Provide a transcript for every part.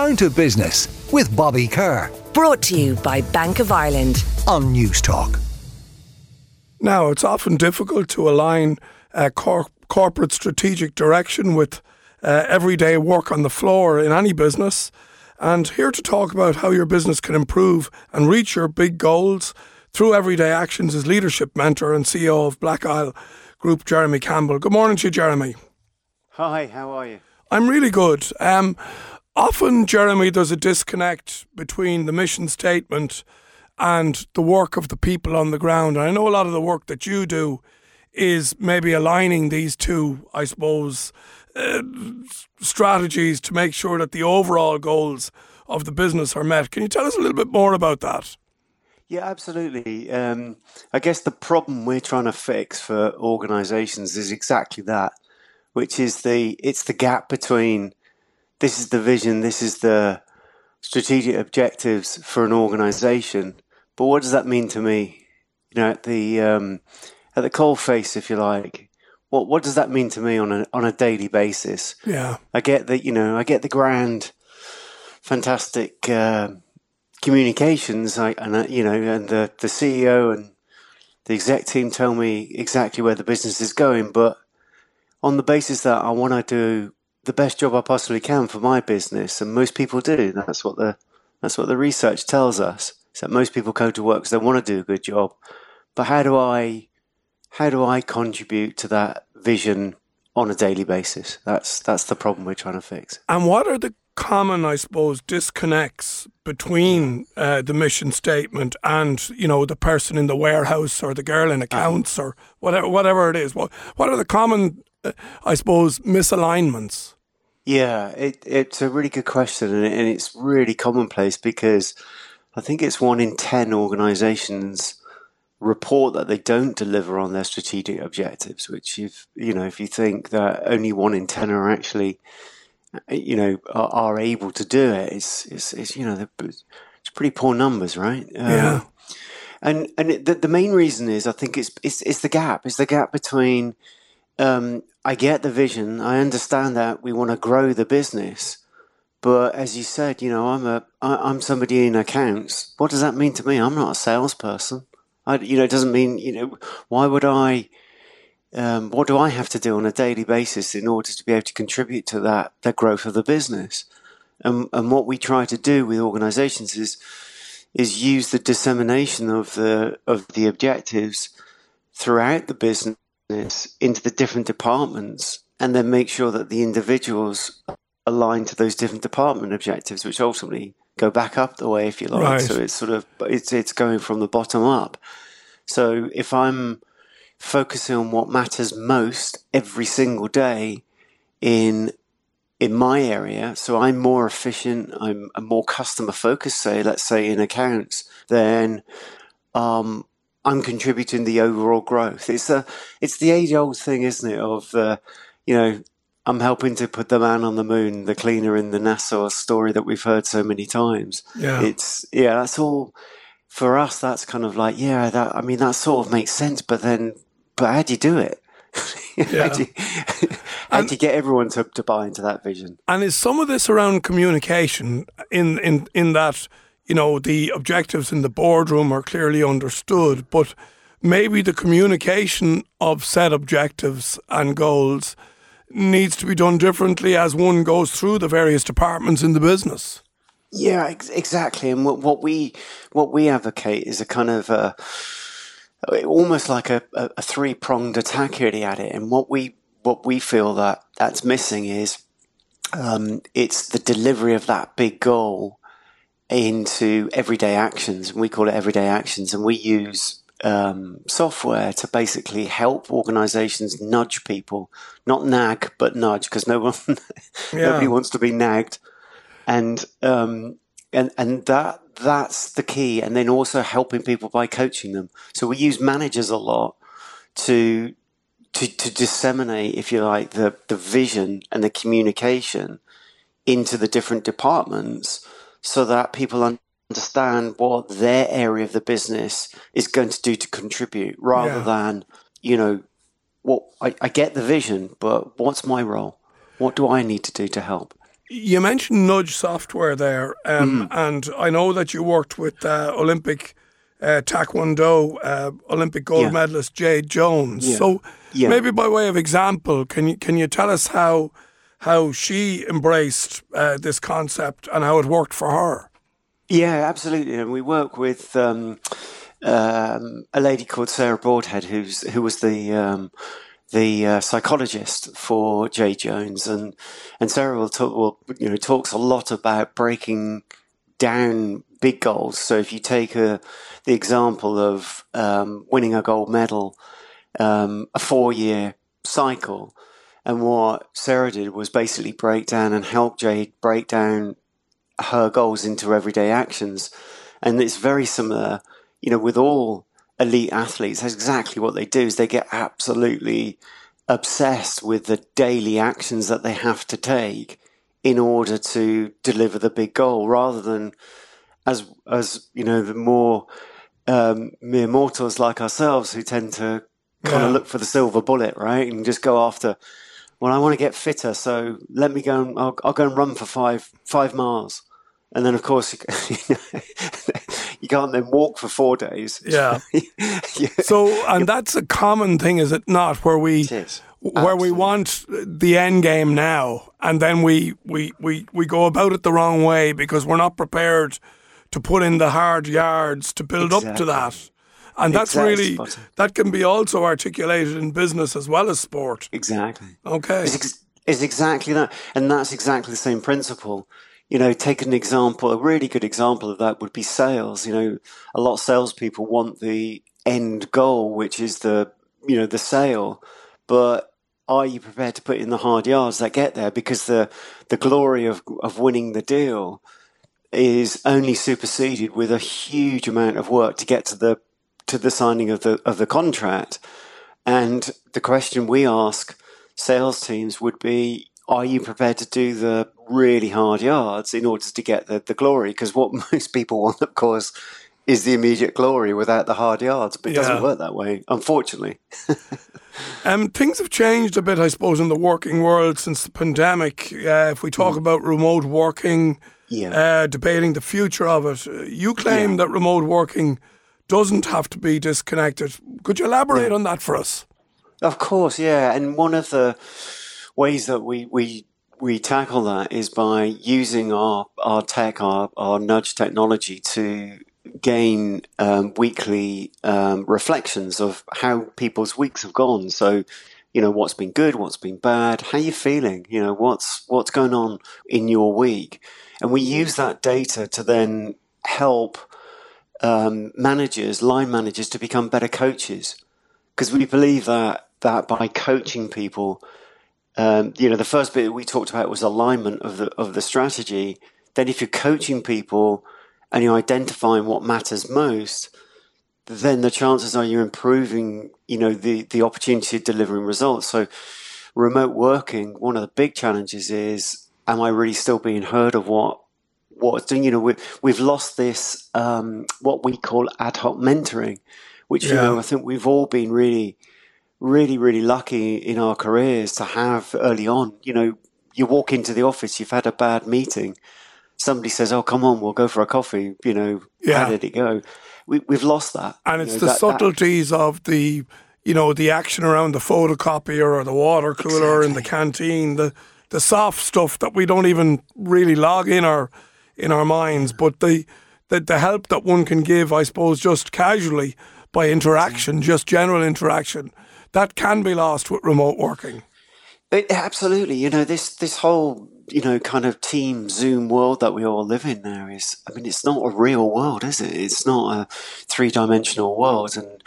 Down to Business with Bobby Kerr. Brought to you by Bank of Ireland on Newstalk. Now, it's often difficult to align uh, cor- corporate strategic direction with uh, everyday work on the floor in any business. And here to talk about how your business can improve and reach your big goals through everyday actions is leadership mentor and CEO of Black Isle Group, Jeremy Campbell. Good morning to you, Jeremy. Hi, how are you? I'm really good. Um, often, Jeremy, there's a disconnect between the mission statement and the work of the people on the ground. And I know a lot of the work that you do is maybe aligning these two, I suppose, uh, strategies to make sure that the overall goals of the business are met. Can you tell us a little bit more about that? Yeah, absolutely. Um, I guess the problem we're trying to fix for organisations is exactly that, which is the it's the gap between this is the vision, this is the strategic objectives for an organisation, but what does that mean to me? You know, at the um, at the coal face, if you like. What what does that mean to me on a on a daily basis? Yeah, I get that. You know, I get the grand, fantastic uh, communications. I and uh, you know, and the the CEO and the exec team tell me exactly where the business is going, but on the basis that I want to do the best job I possibly can for my business, and most people do. That's what the that's what the research tells us. Is that most people go to work because they want to do a good job. But how do I how do I contribute to that vision on a daily basis? That's that's the problem we're trying to fix. And what are the common, I suppose, disconnects between uh, the mission statement and you know the person in the warehouse or the girl in accounts or whatever whatever it is? What what are the common, uh, I suppose, misalignments? Yeah, it, it's a really good question, and, and it's really commonplace because I think it's one in 10 organizations report that they don't deliver on their strategic objectives, which if, you know, if you think that only one in 10 are actually, you know, are, are able to do it, it's, it's, it's you know, it's pretty poor numbers, right? Yeah. Um, and and it, the, the main reason is I think it's, it's, it's the gap, it's the gap between, um, I get the vision, I understand that we want to grow the business, but as you said, you know, I'm a I'm somebody in accounts. What does that mean to me? I'm not a salesperson. I, you know, it doesn't mean you know. Why would I? Um, what do I have to do on a daily basis in order to be able to contribute to that that growth of the business? And and what we try to do with organisations is is use the dissemination of the of the objectives throughout the business into the different departments, and then make sure that the individuals align to those different department objectives, which ultimately go back up the way, if you like. Right. So it's sort of it's it's going from the bottom up. So if I'm focusing on what matters most every single day in in my area, so I'm more efficient, I'm, more customer focused. Say, let's say in accounts, then um, I'm contributing the overall growth. It's the it's the age old thing, isn't it? Of uh, you know, I'm helping to put the man on the moon, the cleaner in the NASA story that we've heard so many times. Yeah. It's, yeah, that's all for us. That's kind of like, yeah, that, I mean, that sort of makes sense, but then, but how do you do it? How do you, how do you get everyone to, to buy into that vision? And is some of this around communication in, in, in that, you know, the objectives in the boardroom are clearly understood, but maybe the communication of set objectives and goals needs to be done differently as one goes through the various departments in the business. Yeah, ex- exactly. And what, what we what we advocate is a kind of a, almost like a, a three pronged attack really at it. And what we what we feel that that's missing is um, it's the delivery of that big goal into everyday actions. And we call it everyday actions, and we use um, software to basically help organizations nudge people, not nag, but nudge, because no one, yeah. nobody wants to be nagged, and um, and and that that's the key. And then also helping people by coaching them. So we use managers a lot to to to disseminate, if you like, the the vision and the communication into the different departments, so that people understand what their area of the business is going to do to contribute rather yeah. than, you know, what I, I, get the vision, but what's my role? What do I need to do to help? You mentioned Nudge software there, um, Mm-hmm. and I know that you worked with uh, Olympic uh, Taekwondo uh, Olympic gold Yeah. medalist Jade Jones. Yeah. So Yeah. maybe by way of example, can you can you tell us how how she embraced uh, this concept and how it worked for her? Yeah, absolutely. And we work with um, um, a lady called Sarah Broadhead, who's who was the um, the uh, psychologist for Jade Jones, and and Sarah will talk, will you know talks a lot about breaking down big goals. So if you take a, the example of um, winning a gold medal, um, a four year cycle. And what Sarah did was basically break down and help Jade break down her goals into everyday actions. And it's very similar, you know, with all elite athletes. That's exactly what they do is they get absolutely obsessed with the daily actions that they have to take in order to deliver the big goal rather than as as you know the more um, mere mortals like ourselves who tend to kind Yeah. of look for the silver bullet right and just go after well i want to get fitter so let me go and I'll, I'll go and run for five five miles and then of course you, you can't then walk for four days Yeah. So, and that's a common thing, is it not? Where we where we want the end game now, and then we, we, we, we go about it the wrong way because we're not prepared to put in the hard yards to build up to that. And that's Exactly, really that can be also articulated in business as well as sport. exactly Okay. It's, ex- it's exactly that. And that's exactly the same principle. You know, take an example, a really good example of that would be sales. You know, a lot of salespeople want the end goal, which is the, you know, the sale. But are you prepared to put in the hard yards that get there? Because the, the glory of, of winning the deal is only superseded with a huge amount of work to get to the, to the signing of the, of the contract. And the question we ask sales teams would be are you prepared to do the really hard yards in order to get the, the glory? Because what most people want, of course, is the immediate glory without the hard yards. But it Yeah. doesn't work that way, unfortunately. Um, things have changed a bit, I suppose, in the working world since the pandemic. Uh, if we talk about remote working, Yeah. uh, debating the future of it, uh, you claim that remote working doesn't have to be disconnected. Could you elaborate on that for us? Of course, yeah. And one of the ways that we, we, we tackle that is by using our, our tech, our, our nudge technology to gain um, weekly um, reflections of how people's weeks have gone. So, you know, what's been good, what's been bad, how you feeling, you know, what's, what's going on in your week. And we use that data to then help um, managers, line managers to become better coaches because we believe that that by coaching people, um, you know, the first bit we talked about was alignment of the of the strategy. Then, if you're coaching people and you're identifying what matters most, then the chances are you're improving, you know, the the opportunity of delivering results. So, remote working, one of the big challenges is, am I really still being heard of what what's doing? You know, we, we've lost this um, what we call ad hoc mentoring, which you know I think we've all been really, really, really lucky in our careers to have early on. You know, you walk into the office, you've had a bad meeting. Somebody says, "Oh, come on, we'll go for a coffee." You know, Yeah. how did it go? We, we've lost that, And You it's know, the that- that- subtleties of the, you know, the action around the photocopier or the water cooler in the canteen, the the soft stuff that we don't even really log in our in our minds, but the the, the help that one can give, I suppose, just casually by interaction, mm. just general interaction, that can be lost with remote working. It, absolutely. You know, this this whole you know kind of team Zoom world that we all live in now is. I mean, it's not a real world, is it? It's not a three dimensional world, and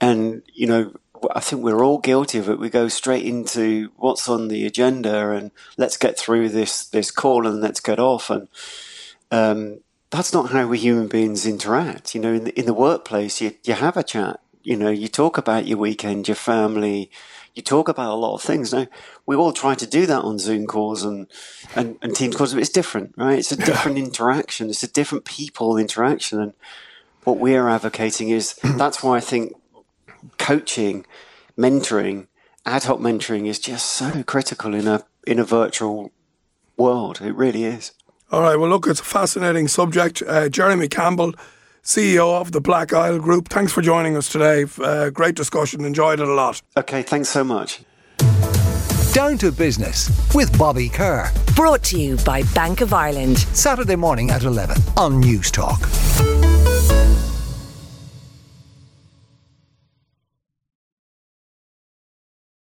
and you know. I think we're all guilty of it. We go straight into what's on the agenda and let's get through this this call and let's get off. And um, that's not how we human beings interact. You know, in the, in the workplace, you you have a chat. You know, you talk about your weekend, your family, you talk about a lot of things. Now, we all try to do that on Zoom calls and, and, and Teams calls, but it's different, right? It's a different interaction. It's a different people interaction. And what we are advocating is that's why I think coaching, mentoring, ad hoc mentoring is just so critical in a in a virtual world. It really is. All right. Well, look, it's a fascinating subject. Uh, Jeremy Campbell, CEO of the Black Isle Group. Thanks for joining us today. Uh, great discussion. Enjoyed it a lot. Okay. Thanks so much. Down to Business with Bobby Kerr. Brought to you by Bank of Ireland. Saturday morning at 11 on News Talk.